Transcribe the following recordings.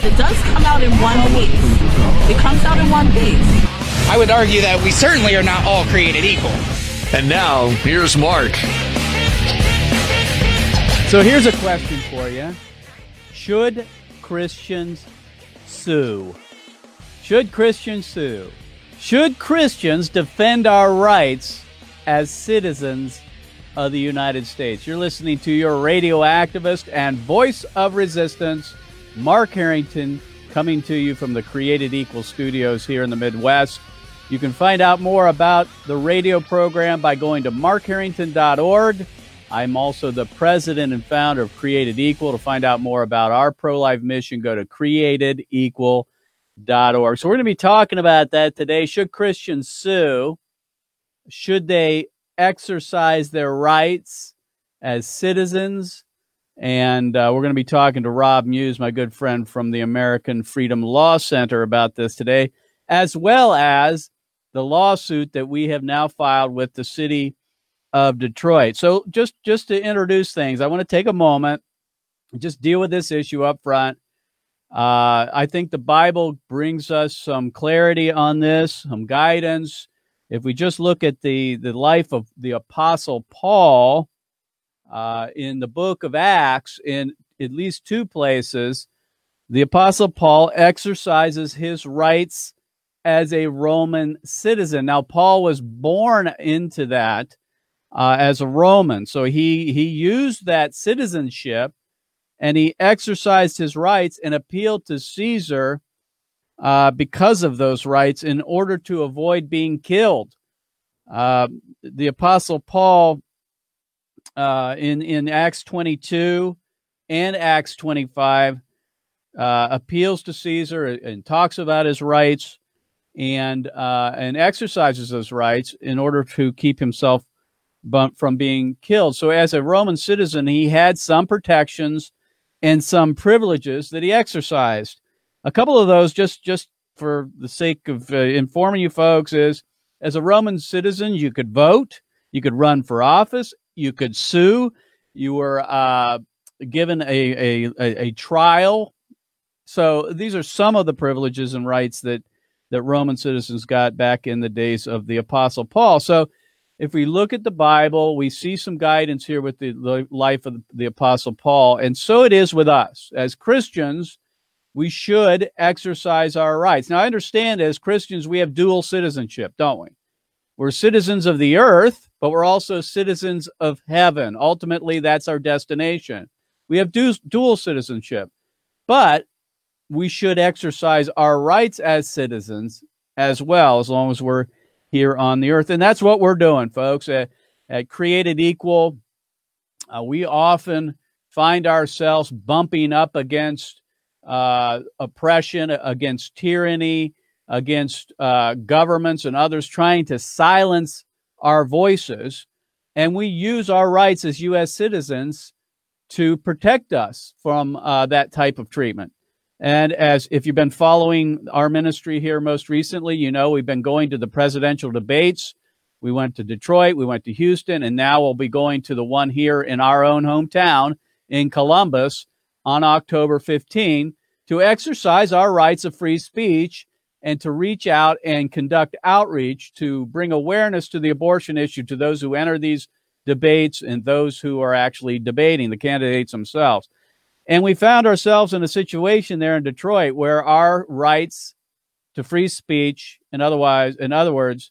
It does come out in one piece. It comes out in one piece. I would argue that we certainly are not all created equal. And now, here's Mark. So here's a question for you Should Christians sue? Should Christians sue? Should Christians defend our rights as citizens of the United States? You're listening to your radio activist and voice of resistance, Mark Harrington, coming to you from the Created Equal studios here in the Midwest. You can find out more about the radio program by going to markharrington.org. I'm also the president and founder of Created Equal. To find out more about our pro life mission, go to createdequal.org. So, we're going to be talking about that today. Should Christians sue? Should they exercise their rights as citizens? And uh, we're going to be talking to Rob Muise, my good friend from the American Freedom Law Center, about this today, as well as the lawsuit that we have now filed with the city of Detroit. So just just to introduce things, I want to take a moment just deal with this issue up front. Uh, I think the Bible brings us some clarity on this, some guidance. If we just look at the the life of the Apostle Paul uh, in the book of Acts, in at least two places, the Apostle Paul exercises his rights as a Roman citizen. Now, Paul was born into that uh, as a Roman. So he he used that citizenship and he exercised his rights and appealed to Caesar uh, because of those rights in order to avoid being killed. Uh, the Apostle Paul uh, in in Acts 22 and Acts 25 uh, appeals to Caesar and talks about his rights and uh, and exercises those rights in order to keep himself from being killed. So, as a Roman citizen, he had some protections and some privileges that he exercised. A couple of those, just just for the sake of uh, informing you folks, is as a Roman citizen, you could vote, you could run for office, you could sue, you were uh, given a, a, a, trial. So these are some of the privileges and rights that that Roman citizens got back in the days of the Apostle Paul. So if we look at the Bible, we see some guidance here with the life of the Apostle Paul. And so it is with us. As Christians, we should exercise our rights. Now, I understand as Christians, we have dual citizenship, don't we? We're citizens of the earth, but we're also citizens of heaven. Ultimately, that's our destination. We have dual citizenship, but we should exercise our rights as citizens as well, as long as we're here on the earth. And that's what we're doing, folks. At, at Created Equal, uh, we often find ourselves bumping up against uh, oppression, against tyranny, against uh, governments and others trying to silence our voices. And we use our rights as U.S. citizens to protect us from uh, that type of treatment. And as if you've been following our ministry here most recently, you know we've been going to the presidential debates. We went to Detroit, we went to Houston, and now we'll be going to the one here in our own hometown in Columbus on October 15 to exercise our rights of free speech and to reach out and conduct outreach to bring awareness to the abortion issue to those who enter these debates and those who are actually debating the candidates themselves. And we found ourselves in a situation there in Detroit where our rights to free speech and otherwise, in other words,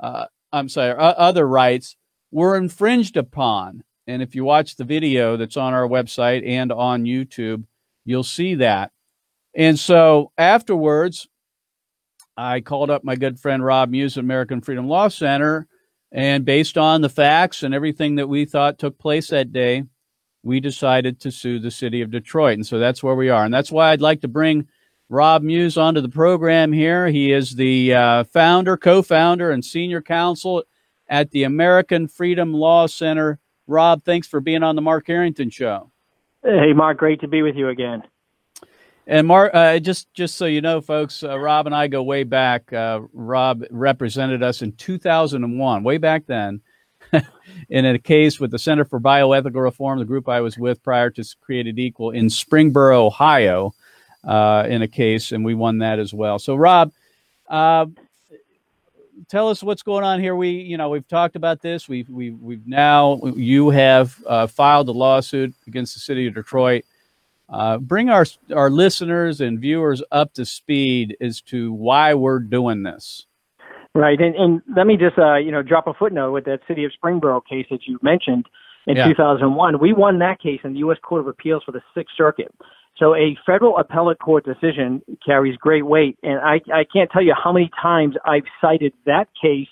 uh, I'm sorry, other rights were infringed upon. And if you watch the video that's on our website and on YouTube, you'll see that. And so afterwards, I called up my good friend Rob Muise at American Freedom Law Center. And based on the facts and everything that we thought took place that day, we decided to sue the city of Detroit. And so that's where we are. And that's why I'd like to bring Rob Muise onto the program here. He is the uh, founder, co founder, and senior counsel at the American Freedom Law Center. Rob, thanks for being on the Mark Harrington Show. Hey, Mark, great to be with you again. And Mark, uh, just just so you know, folks, uh, Rob and I go way back. Uh, Rob represented us in 2001, way back then, in a case with the Center for Bioethical Reform, the group I was with prior to Created Equal in Springboro, Ohio, uh, in a case, and we won that as well. So, Rob, uh, tell us what's going on here. We, you know, we've talked about this. We've we we've now you have uh, filed a lawsuit against the city of Detroit. Uh, bring our our listeners and viewers up to speed as to why we're doing this. Right, and, and let me just uh, you know drop a footnote with that city of Springboro case that you mentioned in yeah. 2001. We won that case in the U.S. Court of Appeals for the Sixth Circuit. So a federal appellate court decision carries great weight, and I, I can't tell you how many times I've cited that case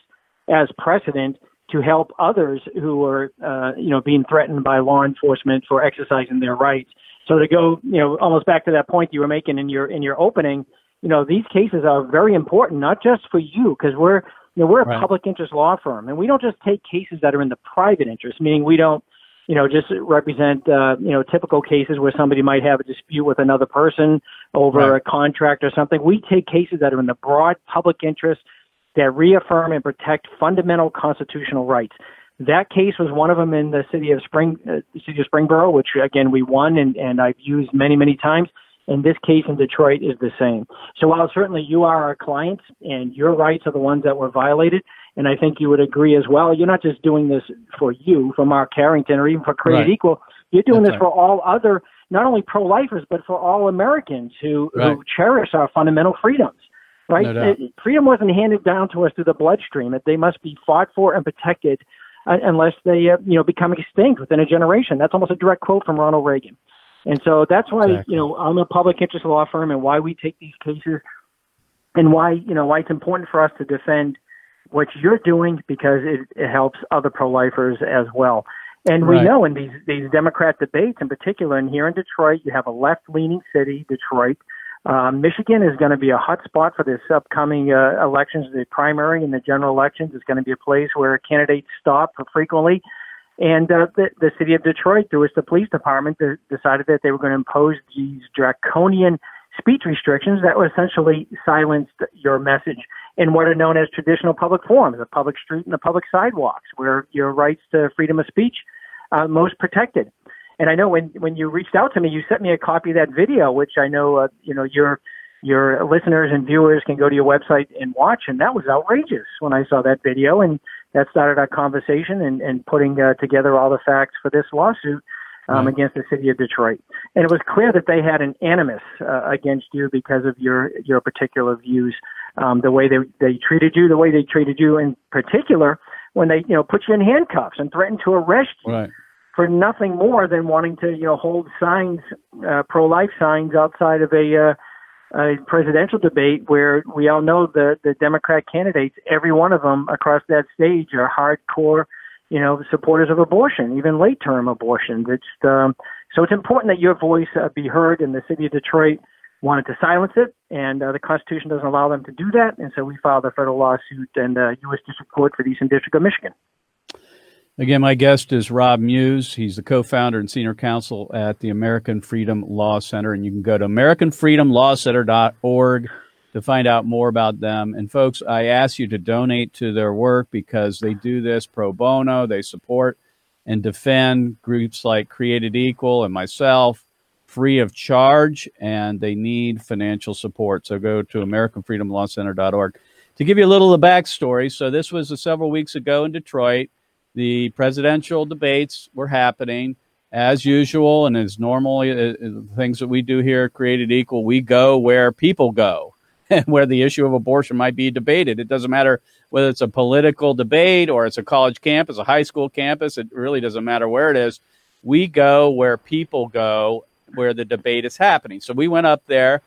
as precedent to help others who are, uh, you know, being threatened by law enforcement for exercising their rights. So to go, you know, almost back to that point you were making in your in your opening, you know, these cases are very important, not just for you, because we're, you know, we're a right. public interest law firm, and we don't just take cases that are in the private interest, meaning we don't you know, just represent, uh, you know, typical cases where somebody might have a dispute with another person over right. a contract or something. We take cases that are in the broad public interest that reaffirm and protect fundamental constitutional rights. That case was one of them in the city of Spring, uh, city of Springboro, which again we won and, and I've used many, many times. And this case in Detroit is the same. So while certainly you are our clients and your rights are the ones that were violated, and I think you would agree as well. You're not just doing this for you, for Mark Harrington, or even for Created right. Equal. You're doing That's this right. for all other, not only pro-lifers, but for all Americans who right. who cherish our fundamental freedoms. Right? No it, freedom wasn't handed down to us through the bloodstream. They must be fought for and protected uh, unless they, uh, you know, become extinct within a generation. That's almost a direct quote from Ronald Reagan. And so that's why, exactly. you know, I'm a public interest law firm and why we take these cases and why, you know, why it's important for us to defend what you're doing because it, it helps other pro-lifers as well. And we know in these these Democrat debates, in particular, and here in Detroit, you have a left-leaning city, Detroit. Uh, Michigan is going to be a hot spot for this upcoming uh, elections. The primary and the general elections is going to be a place where candidates stop frequently. And uh, the, the city of Detroit, through its the police department, de- decided that they were going to impose these draconian speech restrictions that would essentially silence your message in what are known as traditional public forums, the public street and the public sidewalks, where your rights to freedom of speech are most protected. And I know when when you reached out to me, you sent me a copy of that video, which I know uh, you know your your listeners and viewers can go to your website and watch. And that was outrageous when I saw that video, and that started our conversation and, and putting uh, together all the facts for this lawsuit um, against the city of Detroit. And it was clear that they had an animus uh, against you because of your your particular views, um, the way they they treated you, the way they treated you in particular when they you know put you in handcuffs and threatened to arrest you. Right. For nothing more than wanting to, you know, hold signs, uh, pro-life signs outside of a uh, a presidential debate where we all know the the Democrat candidates, every one of them across that stage are hardcore you know, supporters of abortion, even late term abortion. It's, um, so it's important that your voice uh, be heard, and the city of Detroit wanted to silence it, and uh, the Constitution doesn't allow them to do that, and so we filed a federal lawsuit and the U.S. District Court for the Eastern District of Michigan. Again, my guest is Rob Muise. He's the co-founder and senior counsel at the American Freedom Law Center, and you can go to AmericanFreedomLawCenter.org to find out more about them. And folks, I ask you to donate to their work because they do this pro bono. They support and defend groups like Created Equal and myself free of charge, and they need financial support. So go to AmericanFreedomLawCenter.org. To give you a little of the backstory, so this was several weeks ago in Detroit. The presidential debates were happening as usual, and as normally uh, uh things that we do here, Created Equal, we go where people go. and where the issue of abortion might be debated. It doesn't matter whether it's a political debate or it's a college campus, a high school campus. It really doesn't matter where it is. We go where people go, where the debate is happening. So we went up there,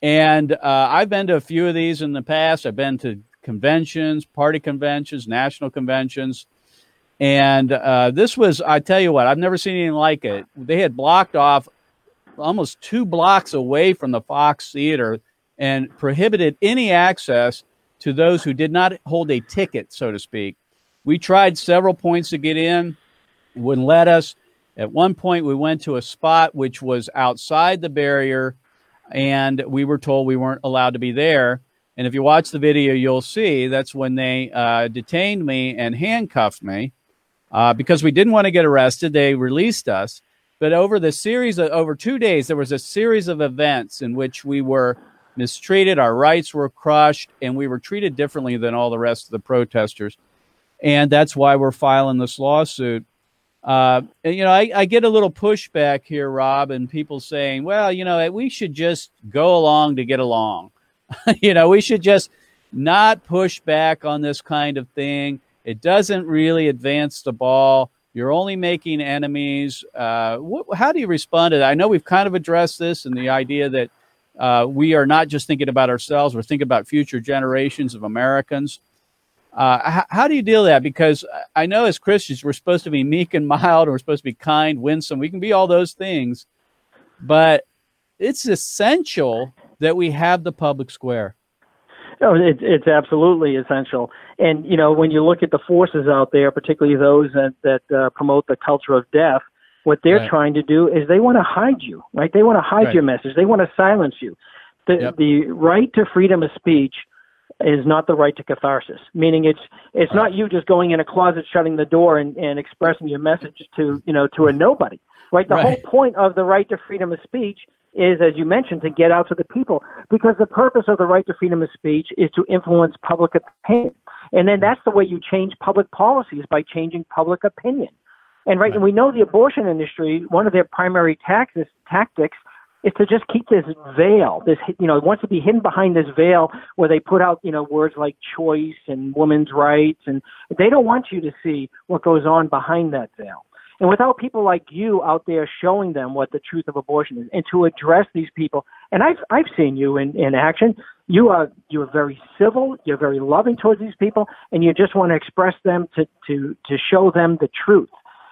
and uh, I've been to a few of these in the past. I've been to conventions, party conventions, national conventions. And uh, this was, I tell you what, I've never seen anything like it. They had blocked off almost two blocks away from the Fox Theater and prohibited any access to those who did not hold a ticket, so to speak. We tried several points to get in, wouldn't let us. At one point, we went to a spot which was outside the barrier, and we were told we weren't allowed to be there. And if you watch the video, you'll see that's when they uh, detained me and handcuffed me uh, because we didn't want to get arrested. They released us. But over the series of over two days, there was a series of events in which we were mistreated, our rights were crushed, and we were treated differently than all the rest of the protesters. And that's why we're filing this lawsuit. Uh, and, you know, I, I, get a little pushback here, Rob, and people saying, well, you know, we should just go along to get along. you know, we should just not push back on this kind of thing. It doesn't really advance the ball. You're only making enemies. Uh, wh- how do you respond to that? I know we've kind of addressed this and the idea that uh, we are not just thinking about ourselves, we're thinking about future generations of Americans. Uh, h- how do you deal with that? Because I know as Christians, we're supposed to be meek and mild, we're supposed to be kind, winsome. We can be all those things, but it's essential that we have the public square. No, it, it's absolutely essential. And you know, when you look at the forces out there, particularly those that that uh, promote the culture of death, what they're right. trying to do is they want to hide you, right? They want to hide right. your message. They want to silence you. The yep. the right to freedom of speech is not the right to catharsis. Meaning, it's it's right. not you just going in a closet, shutting the door, and, and expressing your message to you know to a nobody. Right. The whole point of the right to freedom of speech is, as you mentioned, to get out to the people. Because the purpose of the right to freedom of speech is to influence public opinion. And then that's the way you change public policies by changing public opinion. And right, and we know the abortion industry, one of their primary tactics, tactics is to just keep this veil, this, you know, it wants to be hidden behind this veil where they put out, you know, words like choice and women's rights. And they don't want you to see what goes on behind that veil. And without people like you out there showing them what the truth of abortion is and to address these people, and I've, I've seen you in, in action, you are, you're very civil, you're very loving towards these people, and you just want to express them to, to, to show them the truth,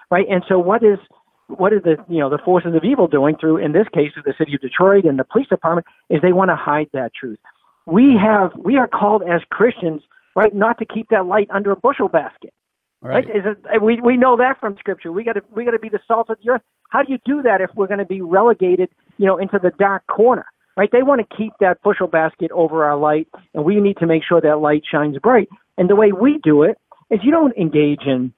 right? And so what is, what are the, you know, the forces of evil doing through, in this case, through the city of Detroit and the police department, is they want to hide that truth. We have, we are called as Christians, right, not to keep that light under a bushel basket Right. right? Is it, we we know that from Scripture. We got to we got to be the salt of the earth. How do you do that if we're going to be relegated, you know, into the dark corner? Right? They want to keep that bushel basket over our light, and we need to make sure that light shines bright. And the way we do it is you don't engage in,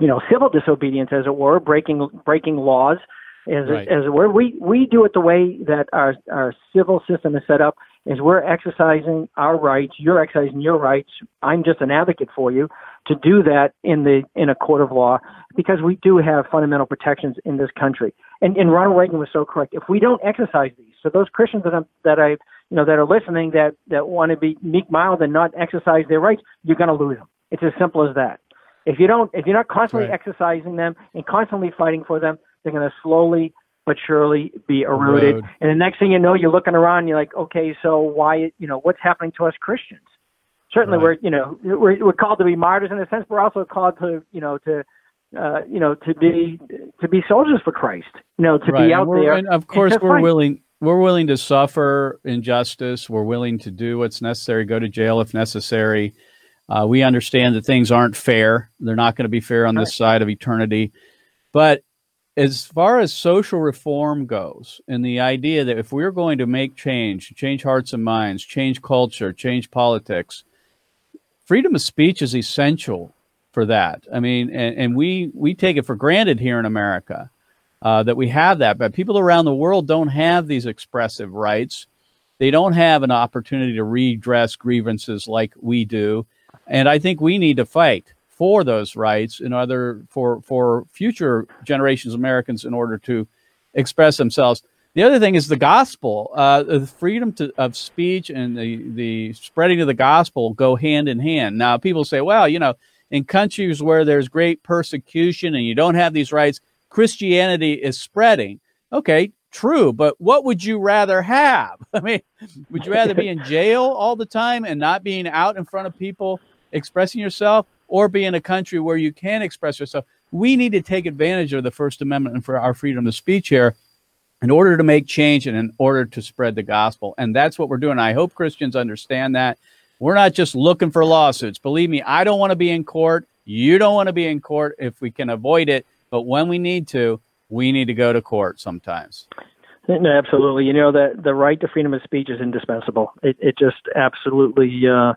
you know, civil disobedience, as it were, breaking breaking laws, as right. as it were. We we do it the way that our our civil system is set up is we're exercising our rights, you're exercising your rights. I'm just an advocate for you to do that in the in a court of law because we do have fundamental protections in this country. And, and Ronald Reagan was so correct. If we don't exercise these, so those Christians that I'm, that I you know that are listening that that want to be meek, mild, and not exercise their rights, you're going to lose them. It's as simple as that. If you don't, if you're not constantly right. exercising them and constantly fighting for them, they're going to slowly but surely be eroded. Road. And the next thing you know, you're looking around, and you're like, okay, so why, you know, what's happening to us Christians? Certainly, right. we're, you know, we're, we're called to be martyrs in a sense. We're also called to, you know, to, uh, you know, to be to be soldiers for Christ. You know, to right. be out and there. And of course, we're fight. willing. We're willing to suffer injustice. We're willing to do what's necessary. Go to jail if necessary. Uh, we understand that things aren't fair. They're not going to be fair on right. this side of eternity. But as far as social reform goes, and the idea that if we're going to make change, change hearts and minds, change culture, change politics, freedom of speech is essential for that. I mean, and, and we we take it for granted here in America uh, that we have that, but people around the world don't have these expressive rights. They don't have an opportunity to redress grievances like we do, and I think we need to fight for those rights in other for for future generations of Americans in order to express themselves. The other thing is the gospel. Uh, the freedom to, of speech and the, the spreading of the gospel go hand in hand. Now, people say, well, you know, in countries where there's great persecution and you don't have these rights, Christianity is spreading. Okay, true, but what would you rather have? I mean, would you rather be in jail all the time and not being out in front of people expressing yourself? Or be in a country where you can express yourself. We need to take advantage of the First Amendment and for our freedom of speech here. in order to make change and in order to spread the gospel. And that's what we're doing. I hope Christians understand that. We're not just looking for lawsuits. Believe me, I don't want to be in court. You don't want to be in court if we can avoid it. But when we need to, we need to go to court sometimes. No, absolutely. You know that the right to freedom of speech is indispensable. It, it just absolutely uh,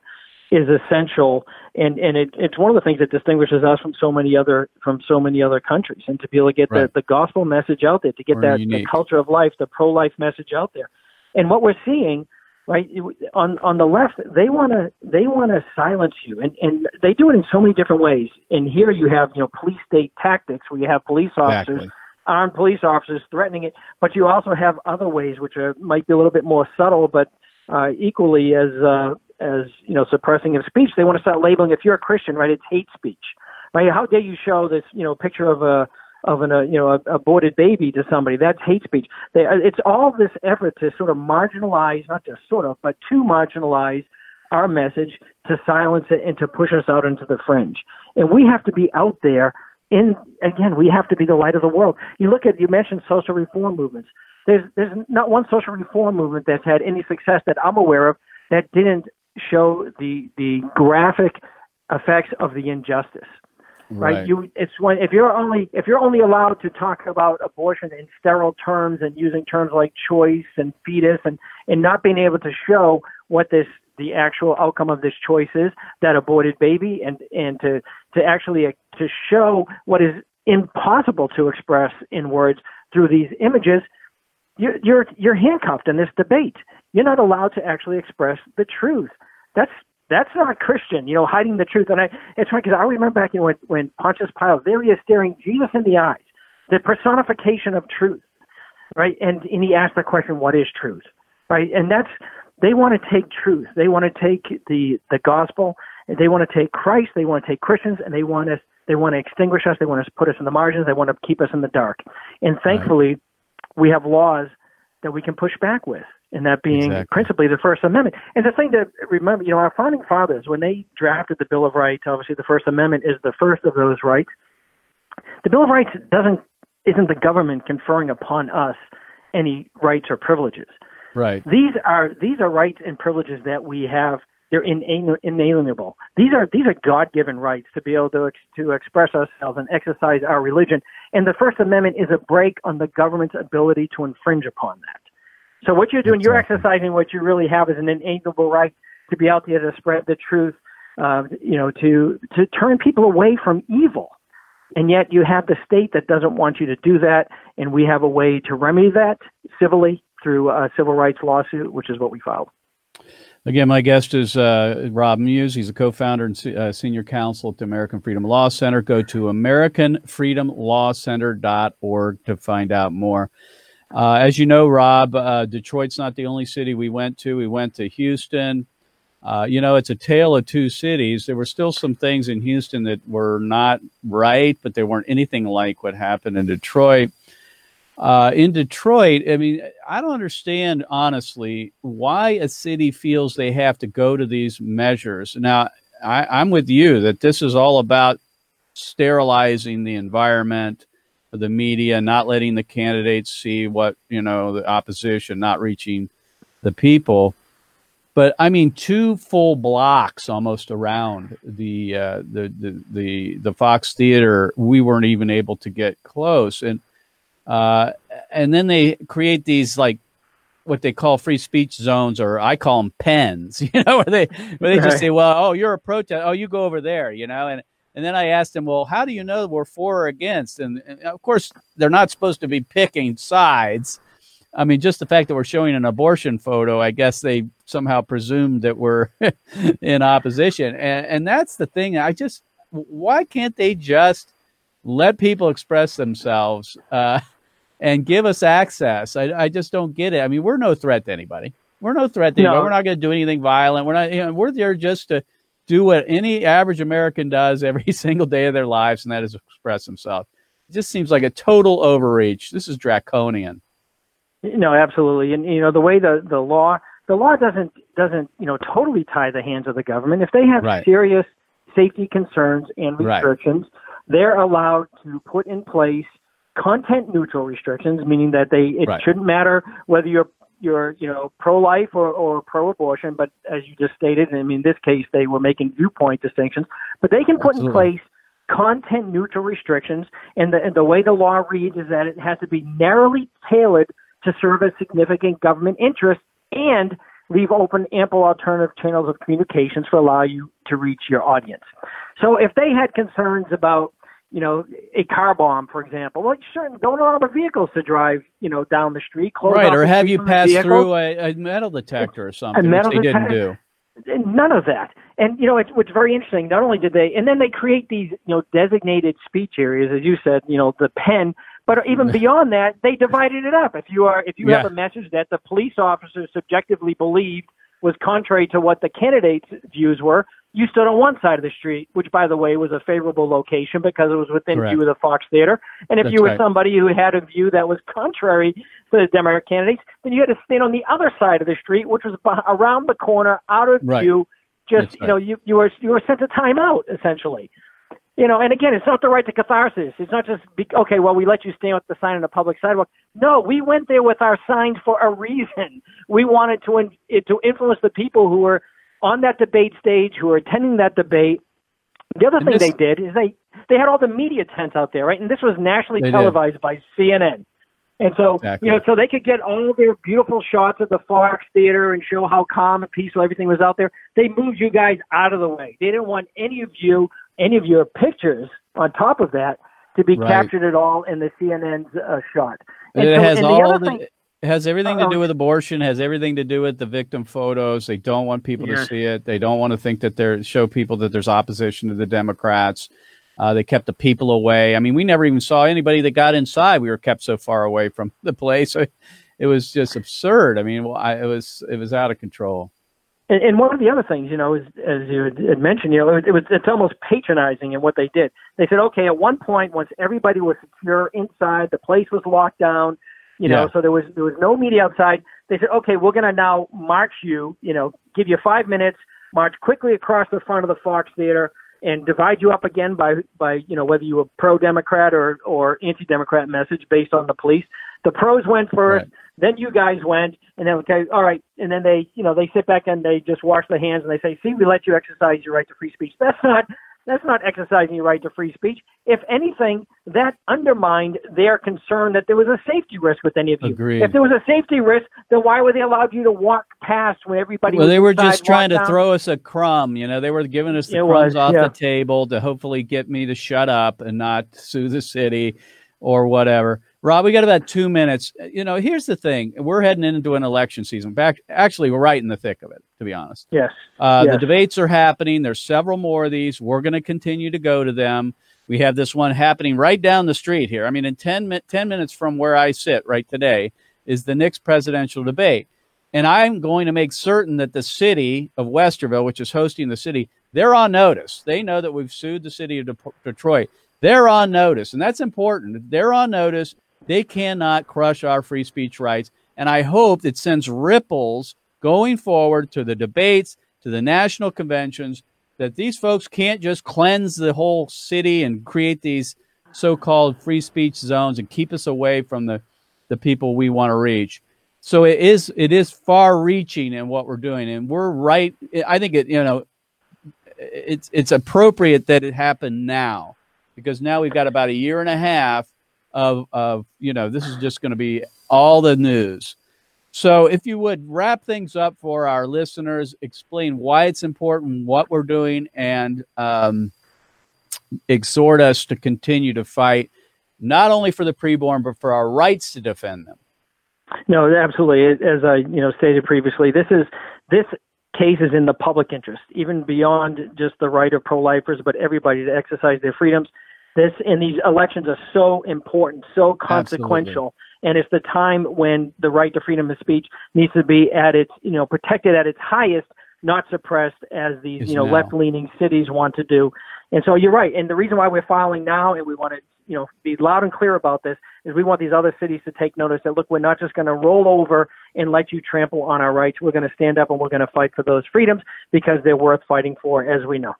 is essential, and and it, it's one of the things that distinguishes us from so many other from so many other countries. And to be able to get right. the, the gospel message out there, to get we're that the culture of life, the pro life message out there, and what we're seeing right on on the left they want to they want to silence you and and they do it in so many different ways and here you have you know police state tactics where you have police officers exactly. armed police officers threatening it but you also have other ways which are might be a little bit more subtle but uh equally as uh as you know suppressing of speech they want to start labeling if you're a christian right it's hate speech right how dare you show this you know picture of a of an uh, you know a, aborted baby to somebody. That's hate speech. They, uh, it's all this effort to sort of marginalize, not just sort of, but to marginalize our message, to silence it, and to push us out into the fringe. And we have to be out there. In again, we have to be the light of the world. You look at you mentioned social reform movements. There's there's not one social reform movement that's had any success that I'm aware of that didn't show the the graphic effects of the injustice right. right? You it's when if you're only if you're only allowed to talk about abortion in sterile terms and using terms like choice and fetus and and not being able to show what this the actual outcome of this choice is that aborted baby and and to to actually uh, to show what is impossible to express in words through these images you're you're you're handcuffed in this debate you're not allowed to actually express the truth that's that's not Christian, you know, hiding the truth. And I, it's funny because I remember back you know, when, when Pontius Pilate, there he is staring Jesus in the eyes, the personification of truth, right? And, and he asked the question, what is truth, right? And that's, they want to take truth. They want to take the, the gospel, they want to take Christ, they want to take Christians, and they want us, they want to extinguish us, they want to put us in the margins, they want to keep us in the dark. And thankfully, right. We have laws that we can push back with and that being exactly. principally the First Amendment. And the thing to remember, you know, our founding fathers, when they drafted the Bill of Rights, obviously the First Amendment is the first of those rights. The Bill of Rights doesn't isn't the government conferring upon us any rights or privileges. Right. These are these are rights and privileges that we have. They're inalienable. These are these are God given rights to be able to to express ourselves and exercise our religion. And the First Amendment is a break on the government's ability to infringe upon that. So what you're doing, you're exercising what you really have is an inalienable right to be out there to spread the truth, uh, you know, to to turn people away from evil. And yet you have the state that doesn't want you to do that, and we have a way to remedy that civilly through a civil rights lawsuit, which is what we filed. Again, my guest is uh, Rob Muise. He's a co-founder and uh, senior counsel at the American Freedom Law Center. Go to AmericanFreedomLawCenter.org to find out more. Uh, as you know, Rob, uh, Detroit's not the only city we went to. We went to Houston. Uh, you know, it's a tale of two cities. There were still some things in Houston that were not right, but they weren't anything like what happened in Detroit. Uh, in Detroit, I mean, I don't understand honestly why a city feels they have to go to these measures. Now, I, I'm with you that this is all about sterilizing the environment the media, not letting the candidates see what, you know, the opposition, not reaching the people. But I mean, two full blocks almost around the, uh, the, the, the, the Fox Theater, we weren't even able to get close. And, uh, and then they create these like what they call free speech zones, or I call them pens, you know, where they where they just say, "Well, oh, you're a protest. Oh, you go over there," you know, and and then I asked them, well, how do you know we're for or against? And, and, of course, they're not supposed to be picking sides. I mean, just the fact that we're showing an abortion photo, I guess they somehow presumed that we're in opposition. And, and that's the thing. I just, why can't they just let people express themselves uh, and give us access? I, I just don't get it. I mean, we're no threat to anybody. We're no threat to no. anybody. We're not going to do anything violent. We're not, you know, we're there just to do what any average American does every single day of their lives, and that is express themselves. It just seems like a total overreach. This is draconian. No, absolutely, and you know the way the the law the law doesn't doesn't you know totally tie the hands of the government. If they have right. serious safety concerns and restrictions, right. they're allowed to put in place content neutral restrictions, meaning that they it Right. shouldn't matter whether you're you're you know pro life or, or pro abortion, but as you just stated, I mean in this case they were making viewpoint distinctions, but they can put in place content neutral restrictions and the and the way the law reads is that it has to be narrowly tailored to serve a significant government interest and leave open ample alternative channels of communications to allow you to reach your audience. So if they had concerns about you know, a car bomb, for example. Well, sure, don't allow the vehicles to drive, you know, down the street. Close right, or have you pass through a, a metal detector or something, metal which they didn't do. None of that. And you know, it's what's very interesting. Not only did they, and then they create these, you know, designated speech areas, as you said, you know, the pen. But even beyond that, they divided it up. If you are, if you have a message that the police officers subjectively believed was contrary to what the candidates' views were, you stood on one side of the street, which, by the way, was a favorable location because it was within Correct. view of the Fox Theater. And if That's you were right. somebody who had a view that was contrary to the Democratic candidates, then you had to stand on the other side of the street, which was around the corner, out of Right. view. Just That's you know, you you were you were sent a timeout essentially. You know, and again, it's not the right to catharsis. It's not just be, okay. Well, we let you stand with the sign on the public sidewalk. No, we went there with our signs for a reason. We wanted to in, to influence the people who were on that debate stage, who are attending that debate. The other And thing this- they did is they they had all the media tents out there, right? And this was nationally They did. televised by CNN. And so, Exactly. you know, so they could get all their beautiful shots of the Fox Theater and show how calm and peaceful everything was out there. They moved you guys out of the way. They didn't want any of you, any of your pictures on top of that to be Right. captured at all in the CNN's uh, shot. And it so- has and the all the, thing- it has everything to Uh-oh. do with abortion, has everything to do with the victim photos. They don't want people to see it. They don't want to think that they're show people that there's opposition to the Democrats. Uh, they kept the people away. I mean, we never even saw anybody that got inside. We were kept so far away from the place. It was just absurd. I mean, well, I, it was it was out of control. And, and one of the other things, you know, is as you had- had mentioned, you know, it, it was it's almost patronizing in what they did. They said, okay, at one point, once everybody was secure inside, the place was locked down, you know, Yeah. so there was there was no media outside. They said, okay, we're going to now march you, you know, give you five minutes, march quickly across the front of the Fox Theater, and divide you up again by by you know whether you were pro Democrat or or anti Democrat message based on the police. The pros went first, Right. then you guys went, and then okay, all right, and then they you know they sit back and they just wash their hands and they say, see, we let you exercise your right to free speech. That's not that's not exercising your right to free speech. If anything, that undermined their concern that there was a safety risk with any of you. Agreed. If there was a safety risk, then why were they allowed you to walk past when everybody? Was Well, they were just trying to down? throw us a crumb. You know, they were giving us the It crumbs was, off yeah. the table to hopefully get me to shut up and not sue the city or whatever. Rob, we got about two minutes. You know, here's the thing: we're heading into an election season. Back, actually, we're right in the thick of it. To be honest, Yes. uh, the debates are happening. There's several more of these. We're going to continue to go to them. We have this one happening right down the street here. I mean, in 10, mi- 10 minutes from where I sit right today is the next presidential debate. And I'm going to make certain that the city of Westerville, which is hosting the city, they're on notice. They know that we've sued the city of De- Detroit. They're on notice, and that's important. They're on notice. They cannot crush our free speech rights. And I hope it sends ripples going forward to the debates, to the national conventions, that these folks can't just cleanse the whole city and create these so-called free speech zones and keep us away from the, the people we want to reach. So it is it is far reaching in what we're doing, and we're right. I think it you know it's it's appropriate that it happen now because now we've got about a year and a half of of you know this is just going to be all the news. So if you would wrap things up for our listeners, explain why it's important, what we're doing, and um, exhort us to continue to fight not only for the preborn but for our rights to defend them. No, absolutely. As I you know stated previously, this is this case is in the public interest, even beyond just the right of pro-lifers, but everybody to exercise their freedoms. This and these elections are so important, so consequential, and it's the time when the right to freedom of speech needs to be at its you know protected at its highest, not suppressed as these Is you know left-leaning cities want to do. And so you're right. And the reason why we're filing now, and we want to you know be loud and clear about this, is we want these other cities to take notice that look, we're not just going to roll over and let you trample on our rights. We're going to stand up and we're going to fight for those freedoms because they're worth fighting for, as we know.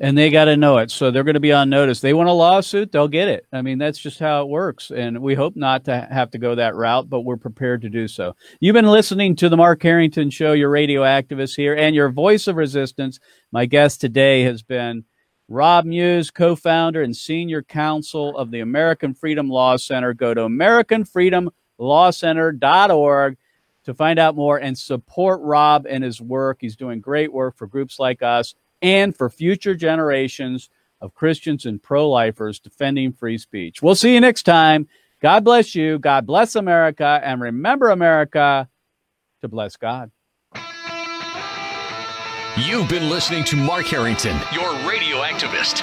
And they got to know it. So they're going to be on notice. They want a lawsuit, they'll get it. I mean, that's just how it works. And we hope not to have to go that route, but we're prepared to do so. You've been listening to the Mark Harrington Show, your radio activist here, and your voice of resistance. My guest today has been Rob Muise, co founder and senior counsel of the American Freedom Law Center. Go to AmericanFreedomLawCenter.org to find out more and support Rob and his work. He's doing great work for groups like us and for future generations of Christians and pro lifers defending free speech. We'll see you next time. God bless you. God bless America. And remember, America, to bless God. You've been listening to Mark Harrington, your radio activist.